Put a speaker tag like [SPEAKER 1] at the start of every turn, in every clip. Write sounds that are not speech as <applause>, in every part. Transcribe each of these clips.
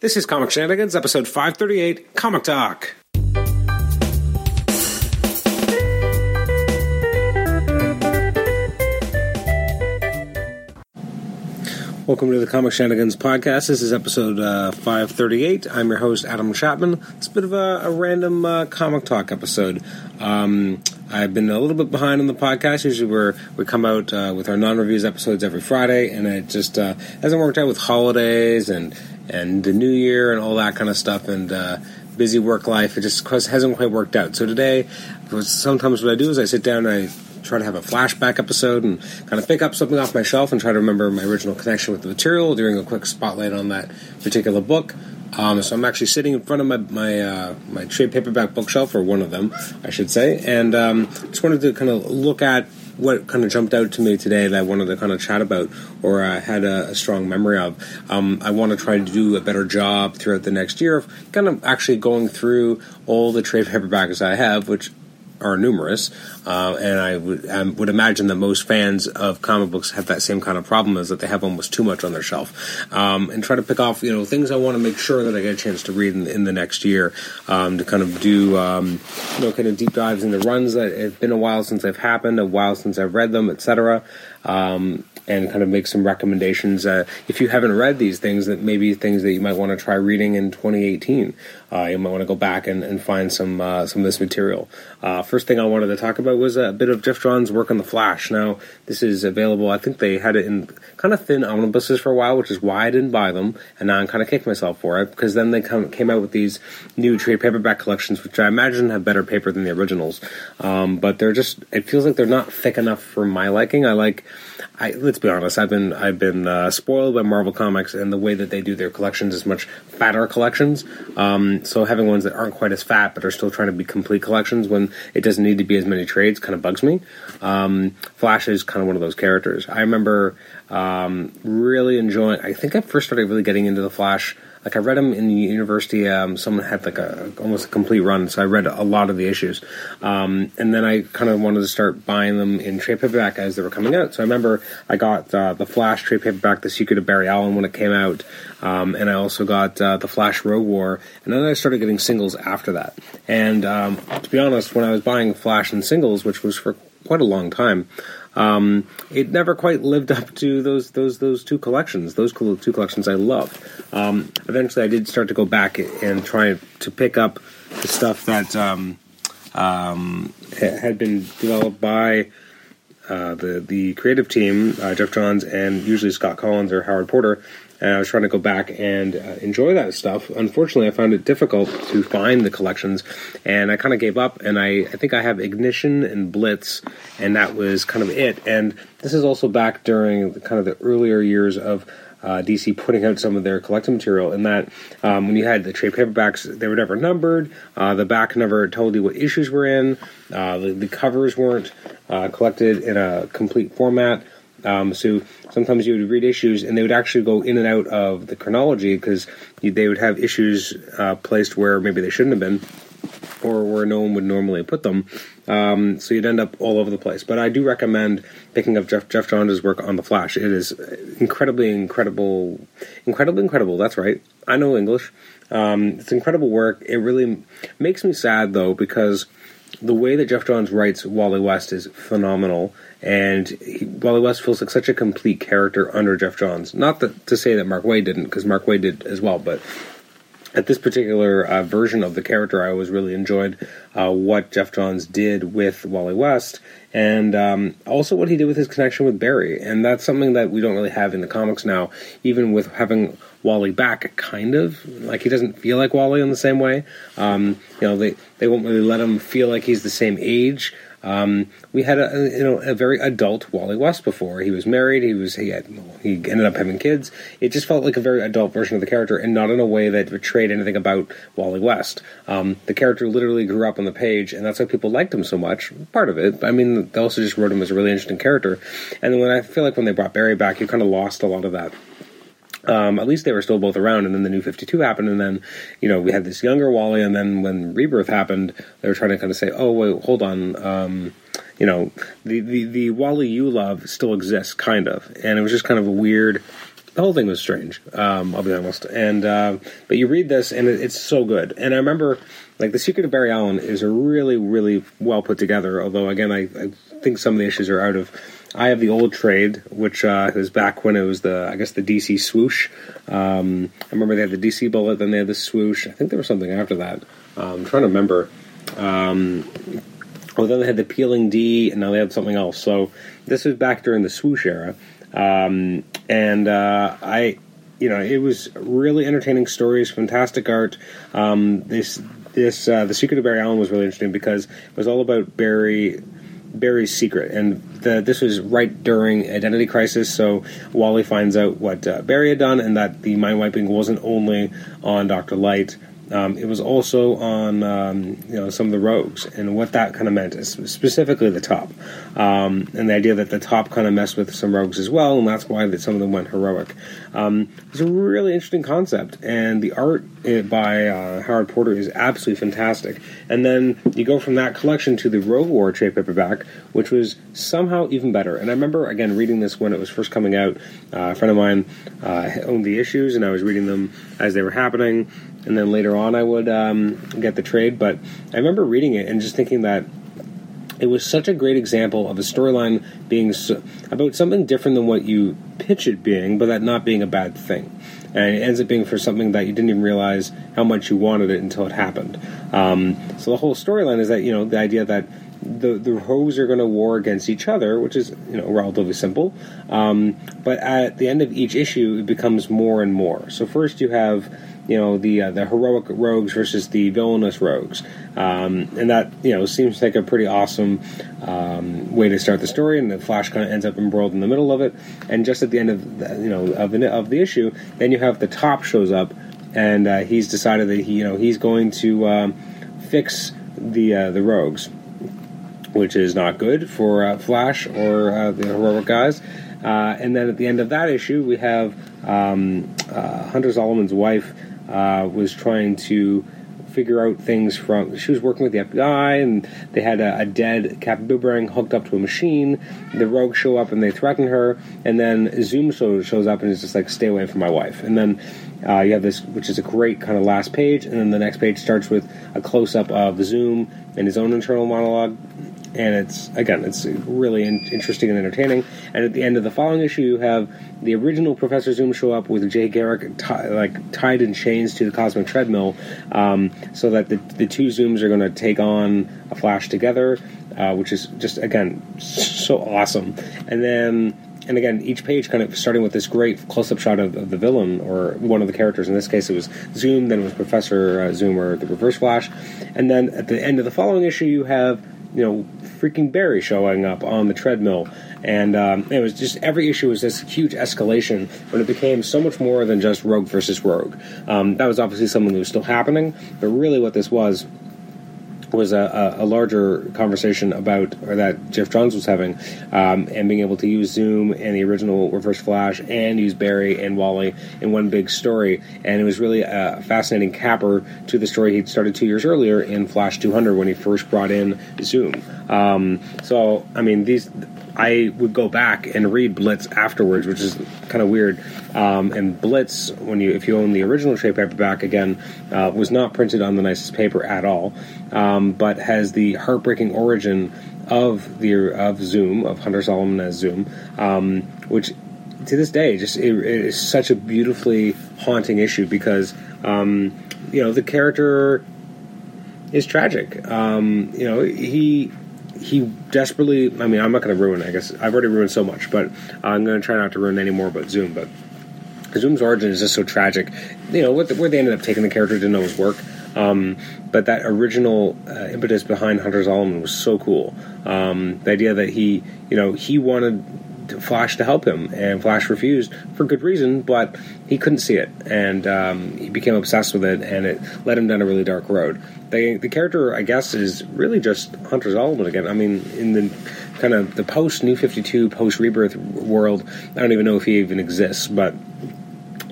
[SPEAKER 1] This is Comic Shenanigans, episode 538, Comic Talk. Welcome to the Comic Shenanigans podcast. This is episode uh, 538. I'm your host, Adam Chapman. It's a bit of a, a random uh, comic talk episode. Um, I've been a little bit behind on the podcast. Usually we we come out uh, with our non-reviews episodes every Friday, and it just uh, hasn't worked out with holidays and and the new year and all that kind of stuff and uh, busy work life. It just hasn't quite worked out. So today, sometimes what I do is I sit down and I try to have a flashback episode and kind of pick up something off my shelf and try to remember my original connection with the material, doing a quick spotlight on that particular book. Um, so I'm actually sitting in front of my my uh, my trade paperback bookshelf, or one of them, I should say, and um, just wanted to kind of look at what kind of jumped out to me today that I wanted to kind of chat about or uh, had a, a, strong memory of. Um, I want to try to do a better job throughout the next year of kind of actually going through all the trade paperbacks I have, which are numerous, uh, and I would, imagine that most fans of comic books have that same kind of problem is that they have almost too much on their shelf, um, and try to pick off you know things I want to make sure that I get a chance to read in, in the next year um, to kind of do um, you know kind of deep dives into runs that have been a while since they've happened, a while since I've read them, etc. Um, and kind of make some recommendations. Uh, if you haven't read these things, that maybe things that you might want to try reading in 2018. Uh, you might want to go back and, and find some uh, some of this material. Uh, first thing I wanted to talk about was a bit of Geoff Johns' work on the Flash. Now this is available. I think they had it in kind of thin omnibuses for a while, which is why I didn't buy them, and now I'm kind of kicking myself for it because then they come, came out with these new trade paperback collections, which I imagine have better paper than the originals. Um, but they're just it feels like they're not thick enough for my liking. I like I, let's be honest. I've been I've been uh, spoiled by Marvel Comics and the way that they do their collections is much fatter collections. Um, so having ones that aren't quite as fat but are still trying to be complete collections when it doesn't need to be as many trades kind of bugs me. Um, Flash is kind of one of those characters. I remember um, really enjoying. I think I first started really getting into the Flash like I read them in the university. Um, someone had like a almost a complete run, so I read a lot of the issues. Um, and then I kind of wanted to start buying them in trade paperback as they were coming out. So I remember I got uh, the Flash trade paperback, The Secret of Barry Allen, when it came out, um, and I also got uh, the Flash Rogue War, and then I started getting singles after that. And um, to be honest, when I was buying Flash and singles, which was for quite a long time. Um, it never quite lived up to those those those two collections. Those two collections I love. Um, eventually, I did start to go back and try to pick up the stuff that um, um had been developed by uh, the the creative team, uh, Geoff Johns, and usually Scott Kolins or Howard Porter and I was trying to go back and uh, enjoy that stuff. Unfortunately, I found it difficult to find the collections, and I kind of gave up. And I, I think I have Ignition and Blitz, and that was kind of it. And this is also back during the, kind of the earlier years of uh, DC putting out some of their collecting material. In that, um, when you had the trade paperbacks, they were never numbered. Uh, the back never told you what issues were in. Uh, the, the, covers weren't uh, collected in a complete format. Um, so sometimes you would read issues and they would actually go in and out of the chronology because they would have issues uh, placed where maybe they shouldn't have been or where no one would normally put them. Um, so you'd end up all over the place. But I do recommend picking up Jeff Geoff Johns' work on The Flash. It is incredibly incredible, incredibly incredible. That's right. I know English. Um, it's incredible work. It really makes me sad though because the way that Geoff Johns writes Wally West is phenomenal, and he, Wally West feels like such a complete character under Geoff Johns. Not to say that Mark Waid didn't, because Mark Waid did as well, but at this particular uh, version of the character, I always really enjoyed uh, what Geoff Johns did with Wally West, and um, also what he did with his connection with Barry. And that's something that we don't really have in the comics now, even with having Wally back, kind of like he doesn't feel like Wally in the same way. Um, you know, they they won't really let him feel like he's the same age. Um, we had a, you know a very adult Wally West before. He was married. He was he had he ended up having kids. It just felt like a very adult version of the character, and not in a way that betrayed anything about Wally West. Um, the character literally grew up on the page, and that's why people liked him so much. Part of it. I mean, they also just wrote him as a really interesting character. And when I feel like when they brought Barry back, you kind of lost a lot of that. Um, at least they were still both around, and then the new 52 happened, and then, you know, we had this younger Wally, and then when Rebirth happened, they were trying to kind of say, oh, wait, hold on, um, you know, the, the, the Wally you love still exists, kind of, and it was just kind of a weird the whole thing was strange. Um, I'll be honest. And uh, but you read this, and it, it's so good. And I remember, like, the Secret of Barry Allen is really, really well put together. Although, again, I, I think some of the issues are out of. I have the old trade, which uh, was back when it was the, I guess, the DC swoosh. Um, I remember they had the DC bullet, then they had the swoosh. I think there was something after that. Um, I'm trying to remember. Um, well, then they had the peeling D, and now they have something else. So this was back during the swoosh era, um, and uh, I, you know, it was really entertaining stories, fantastic art. Um, this this uh, the Secret of Barry Allen was really interesting because it was all about Barry Barry's secret, and the, this was right during Identity Crisis. So Wally finds out what uh, Barry had done, and that the mind wiping wasn't only on Doctor Light. Um, it was also on um, you know some of the rogues, and what that kind of meant specifically the top, um, and the idea that the top kind of messed with some rogues as well, and that's why that some of them went heroic. Um, it's a really interesting concept, and the art eh, by uh, Howard Porter is absolutely fantastic. And then you go from that collection to the Rogue War trade paperback, which was somehow even better. And I remember again reading this when it was first coming out. Uh, a friend of mine uh, owned the issues, and I was reading them as they were happening and then later on I would um, get the trade. But I remember reading it and just thinking that it was such a great example of a storyline being so, about something different than what you pitch it being, but that not being a bad thing. And it ends up being for something that you didn't even realize how much you wanted it until it happened. Um, so the whole storyline is that you know the idea that the the rogues are going to war against each other, which is you know relatively simple. Um, but at the end of each issue, it becomes more and more. So first you have you know the uh, the heroic rogues versus the villainous rogues, um, and that you know seems like a pretty awesome um, way to start the story. And the Flash kind of ends up embroiled in the middle of it, and just at the end of the, you know of the, of the issue, then you have the top shows up, and uh, he's decided that he you know he's going to um, fix the uh, the rogues, which is not good for uh, Flash or uh, the heroic guys. Uh, and then at the end of that issue, we have um, Hunter Zolomon's wife uh, was trying to figure out things from. She was working with the FBI, and they had a, a dead Captain Boomerang hooked up to a machine. The rogues show up and they threaten her, and then Zoom show, shows up and is just like, "Stay away from my wife." And then uh, you have this, which is a great kind of last page, and then the next page starts with a close up of Zoom and his own internal monologue and it's again it's really in- interesting and entertaining. And at the end of the following issue, you have the original Professor Zoom show up with Jay Garrick t- like tied in chains to the cosmic treadmill, um, so that the the two Zooms are going to take on a Flash together, uh, which is just again so awesome. And then. And again, each page kind of starting with this great close-up shot of, of the villain or one of the characters. In this case, it was Zoom. Then it was Professor uh, Zoom or the Reverse Flash. And then at the end of the following issue, you have you know freaking Barry showing up on the treadmill, and um, it was just every issue was this huge escalation when it became so much more than just Rogue versus Rogue. Um, that was obviously something that was still happening, but really what this was was a, a, larger conversation about, or that Geoff Johns was having, um, and being able to use Zoom and the original Reverse Flash and use Barry and Wally in one big story. And it was really a fascinating capper to the story he'd started two years earlier in Flash 200 when he first brought in Zoom. Um, so, I mean, these I would go back and read Blitz afterwards, which is kind of weird. Um, and Blitz, when you if you own the original trade paperback, again, uh, was not printed on the nicest paper at all, um, but has the heartbreaking origin of the of Zoom of Hunter Zolomon as Zoom, um, which to this day just it, it is such a beautifully haunting issue because um, you know the character is tragic. Um, you know he he desperately. I mean, I'm not going to ruin. I guess I've already ruined so much, but I'm going to try not to ruin any more about Zoom. But Zoom's origin is just so tragic. You know, the, where they ended up taking the character didn't his work. Um, but that original uh, impetus behind Hunter Zolomon was so cool. Um, the idea that he, you know, he wanted Flash to help him, and Flash refused for good reason, but he couldn't see it, and um, he became obsessed with it, and it led him down a really dark road. The, the character, I guess, is really just Hunter Zolomon again. I mean, in the kind of the post New Fifty Two, post Rebirth world, I don't even know if he even exists, but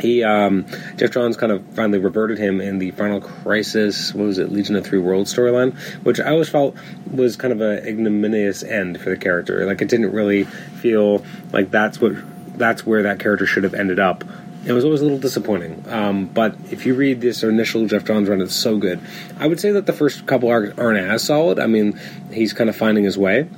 [SPEAKER 1] he um, Geoff Johns kind of finally reverted him in the Final Crisis. What was it, Legion of Three Worlds storyline, which I always felt was kind of an ignominious end for the character. Like it didn't really feel like that's what that's where that character should have ended up. It was always a little disappointing. Um, but if you read this initial Geoff Johns run, it's so good. I would say that the first couple aren't as solid. I mean, he's kind of finding his way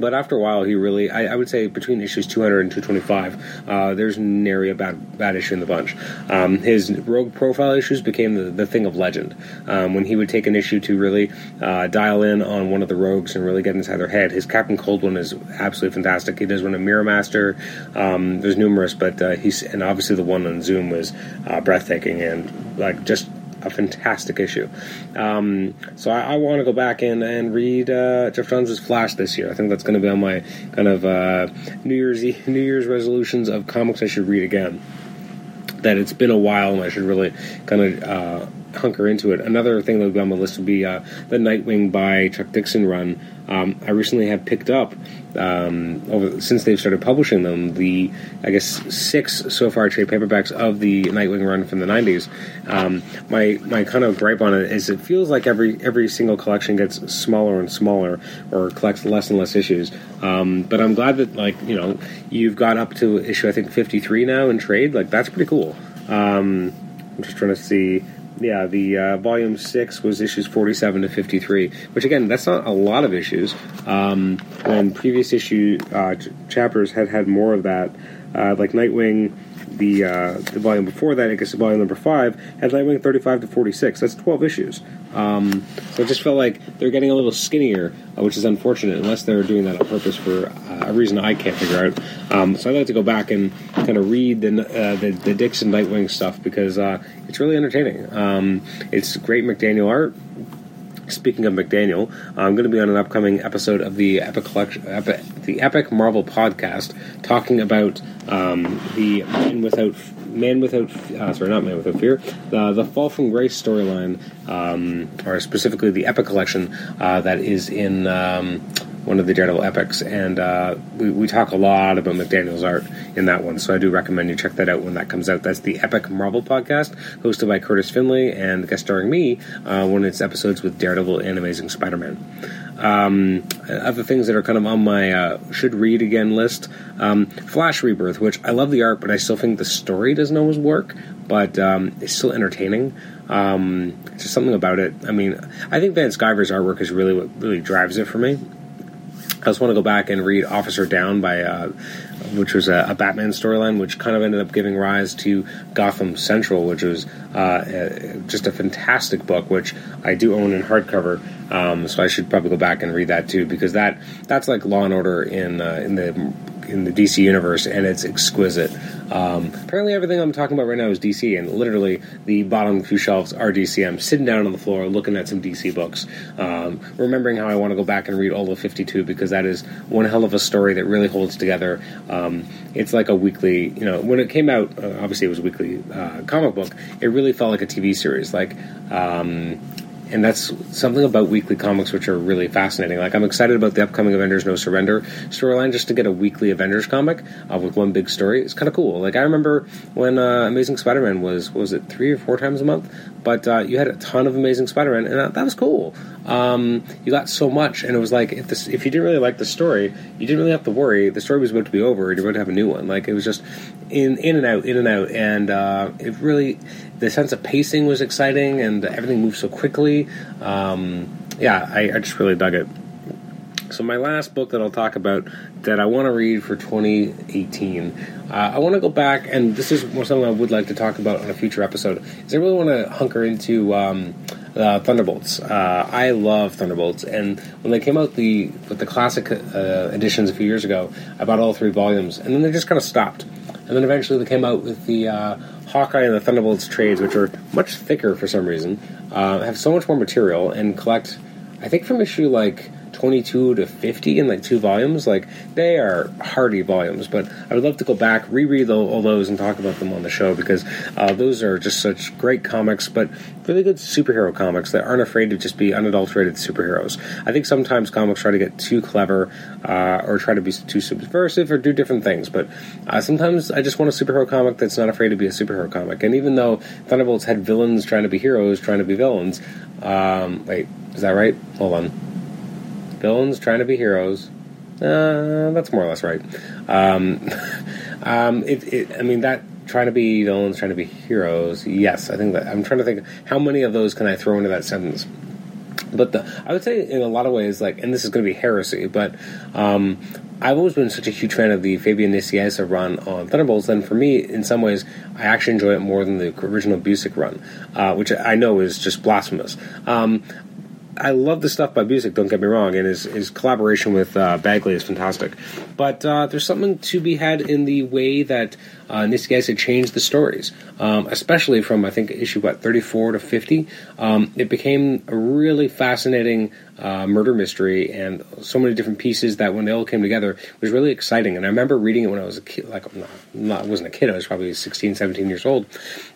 [SPEAKER 1] but after a while, he really, I, I, would say between issues 200 and 225, uh, there's nary a bad, bad issue in the bunch. Um, his rogue profile issues became the, the thing of legend. Um, when he would take an issue to really uh, dial in on one of the rogues and really get inside their head, his Captain Cold one is absolutely fantastic. He does one of Mirror Master. Um, there's numerous, but uh, he's, and obviously the one on Zoom was uh, breathtaking and like just a fantastic issue. Um, so I, I want to go back in and read uh, Geoff Johns' Flash this year. I think that's going to be on my kind of uh, New Year's New Year's resolutions of comics I should read again. That it's been a while and I should really kind of uh, hunker into it. Another thing that would be on my list would be uh, the Nightwing by Chuck Dixon run. Um, I recently have picked up um, over since they've started publishing them the I guess six so far trade paperbacks of the Nightwing run from the '90s. Um, my my kind of gripe on it is it feels like every every single collection gets smaller and smaller or collects less and less issues. Um, but I'm glad that like you know you've got up to issue I think 53 now in trade. Like that's pretty cool. Um, I'm just trying to see yeah, the uh, volume six was issues forty-seven to fifty-three, which again, that's not a lot of issues. Um, when previous issue uh, ch- chapters had had more of that, uh, like Nightwing the uh, the volume before that, I guess volume number five, had Nightwing 35 to 46. That's 12 issues. Um, so it just felt like they're getting a little skinnier, uh, which is unfortunate, unless they're doing that on purpose for uh, a reason I can't figure out. Um, so I'd like to go back and kind of read the, uh, the, the Dixon Nightwing stuff because uh, it's really entertaining. Um, it's great McDaniel art Speaking of McDaniel, I'm going to be on an upcoming episode of the Epic Collection, Epic, the Epic Marvel podcast, talking about um, the Man Without Man Without uh, sorry, not Man Without Fear, the the Fall from Grace storyline, um, or specifically the Epic Collection uh, that is in. Um, one of the Daredevil epics, and uh, we, we talk a lot about McDaniel's art in that one. So I do recommend you check that out when that comes out. That's the Epic Marvel podcast, hosted by Curtis Finley and guest starring me uh, of it's episodes with Daredevil and Amazing Spider-Man. Um, other things that are kind of on my uh, should read again list: um, Flash Rebirth, which I love the art, but I still think the story doesn't always work. But um, it's still entertaining. Um, just something about it. I mean, I think Van Sciver's artwork is really what really drives it for me. I just want to go back and read Officer Down by, uh, which was a, a Batman storyline, which kind of ended up giving rise to Gotham Central, which was uh, just a fantastic book, which I do own in hardcover. Um, so I should probably go back and read that too, because that that's like Law and Order in uh, in the in the DC universe, and it's exquisite. Um, apparently, everything I'm talking about right now is DC, and literally the bottom few shelves are DC. I'm sitting down on the floor looking at some DC books, um, remembering how I want to go back and read all of 52 because that is one hell of a story that really holds together. Um, it's like a weekly, you know, when it came out, uh, obviously it was a weekly uh, comic book. It really felt like a TV series, like um, and that's something about weekly comics which are really fascinating. Like I'm excited about the upcoming Avengers No Surrender storyline just to get a weekly Avengers comic uh, with one big story. It's kind of cool. Like I remember when uh, Amazing Spider-Man was was it three or four times a month, but uh, you had a ton of Amazing Spider-Man, and that was cool. Um, you got so much, and it was like if this if you didn't really like the story, you didn't really have to worry. The story was about to be over, and you're about to have a new one. Like it was just in in and out, in and out, and uh, it really the sense of pacing was exciting, and everything moved so quickly. Um, yeah, I, I just really dug it. So my last book that I'll talk about that I want to read for 2018, uh, I want to go back, and this is something I would like to talk about on a future episode. Is I really want to hunker into um, uh, Thunderbolts. Uh, I love Thunderbolts, and when they came out the with the classic uh, editions a few years ago, I bought all three volumes, and then they just kind of stopped. And then eventually they came out with the uh, Hawkeye and the Thunderbolts trades, which are much thicker for some reason, uh, have so much more material, and collect. I think from issue like 22 to 50 in like two volumes. Like they are hardy volumes, but I would love to go back, reread all those, and talk about them on the show because uh, those are just such great comics, but really good superhero comics that aren't afraid to just be unadulterated superheroes. I think sometimes comics try to get too clever uh, or try to be too subversive or do different things, but uh, sometimes I just want a superhero comic that's not afraid to be a superhero comic. And even though Thunderbolts had villains trying to be heroes, trying to be villains, um, wait, is that right? Hold on villains trying to be heroes. Uh, that's more or less right. Um, <laughs> Um, it, it, I mean, that trying to be villains, trying to be heroes. Yes, I think that. I'm trying to think how many of those can I throw into that sentence. But the, I would say in a lot of ways, like, and this is going to be heresy, but um, I've always been such a huge fan of the Fabian Nicieza run on Thunderbolts, and for me, in some ways, I actually enjoy it more than the original Busiek run, uh, which I know is just blasphemous. Um, I love the stuff by Busiek, don't get me wrong, and his, his collaboration with uh, Bagley is fantastic. But uh, there's something to be had in the way that uh, had changed the stories, um, especially from, I think, issue, what, 34 to 50. Um, it became a really fascinating uh, murder mystery and so many different pieces that when they all came together was really exciting. And I remember reading it when I was a kid, like, not, not, I wasn't a kid, I was probably 16, 17 years old,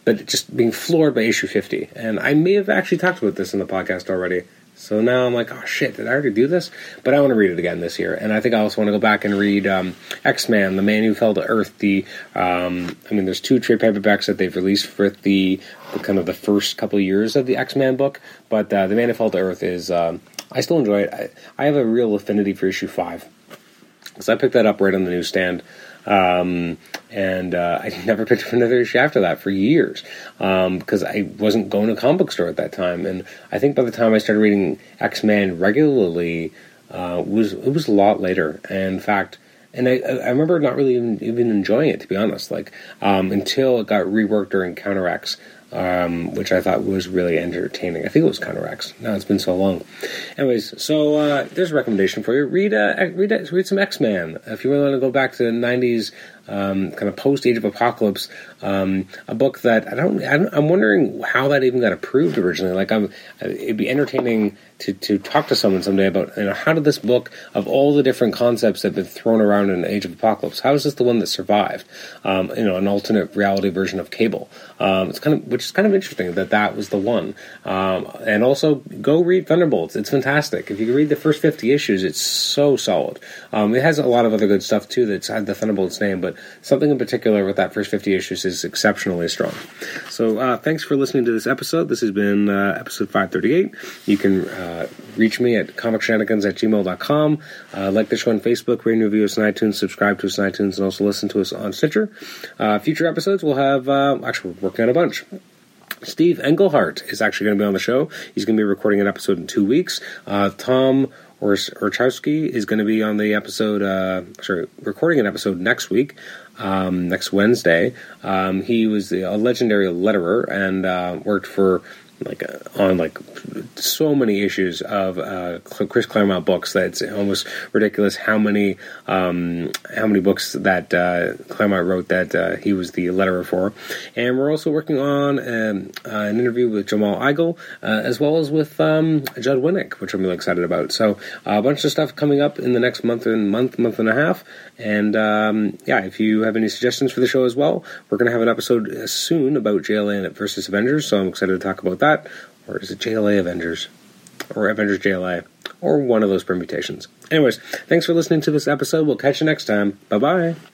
[SPEAKER 1] but just being floored by issue 50. And I may have actually talked about this in the podcast already. So now I'm like, oh shit, did I already do this? But I want to read it again this year, and I think I also want to go back and read um, X Man: The Man Who Fell to Earth. The um, I mean, there's two trade paperbacks that they've released for the, the kind of the first couple years of the X Man book, but uh, The Man Who Fell to Earth is um, I still enjoy it. I, I have a real affinity for issue five because I picked that up right on the newsstand. Um, and uh, <laughs> I never picked up another issue after that for years um, because I wasn't going to a comic book store at that time. And I think by the time I started reading X Men regularly, uh, was it was a lot later. And in fact, and I, I remember not really even, even enjoying it to be honest. Like um, until it got reworked during Counter X um, which I thought was really entertaining. I think it was Counter X. Now it's been so long. Anyways, so uh, there's a recommendation for you. Read uh, read read some X Men if you really want to go back to the '90s um, kind of post Age of Apocalypse, um, a book that I don't, I am wondering how that even got approved originally. Like, I'm, it'd be entertaining to, to talk to someone someday about you know how did this book of all the different concepts that have been thrown around in Age of Apocalypse, how is this the one that survived? Um, you know, an alternate reality version of Cable. Um, it's kind of which is kind of interesting that that was the one. Um, and also, go read Thunderbolts. It's fantastic. If you read the first 50 issues, it's so solid. Um, it has a lot of other good stuff too that's had the Thunderbolts name, but something in particular with that first 50 issues is exceptionally strong. So, uh, thanks for listening to this episode. This has been uh, episode 538. You can uh, reach me at comicshenanigans at gmail.com. Uh, like the show on Facebook, rate and review us on iTunes, subscribe to us on iTunes, and also listen to us on Stitcher. Uh, future episodes, we'll have, uh, actually, we're working on a bunch. Steve Englehart is actually going to be on the show. He's going to be recording an episode in two weeks. Tom Orzechowski is going to be on the episode, uh, sorry, recording an episode next week um, next Wednesday. Um, he was a legendary letterer and uh, worked for like uh, on like so many issues of uh, Chris Claremont books that it's almost ridiculous how many um, how many books that uh, Claremont wrote that uh, he was the letterer for. And we're also working on um, uh, an interview with Jamal Igle uh, as well as with um, Judd Winick, which I'm really excited about. So a bunch of stuff coming up in the next month and month month and a half. And um, yeah, if you have any suggestions for the show as well, we're going to have an episode soon about JLA versus Avengers. So I'm excited to talk about that. Or is it JLA Avengers? Or Avengers JLA? Or one of those permutations. Anyways, thanks for listening to this episode. We'll catch you next time. Bye bye.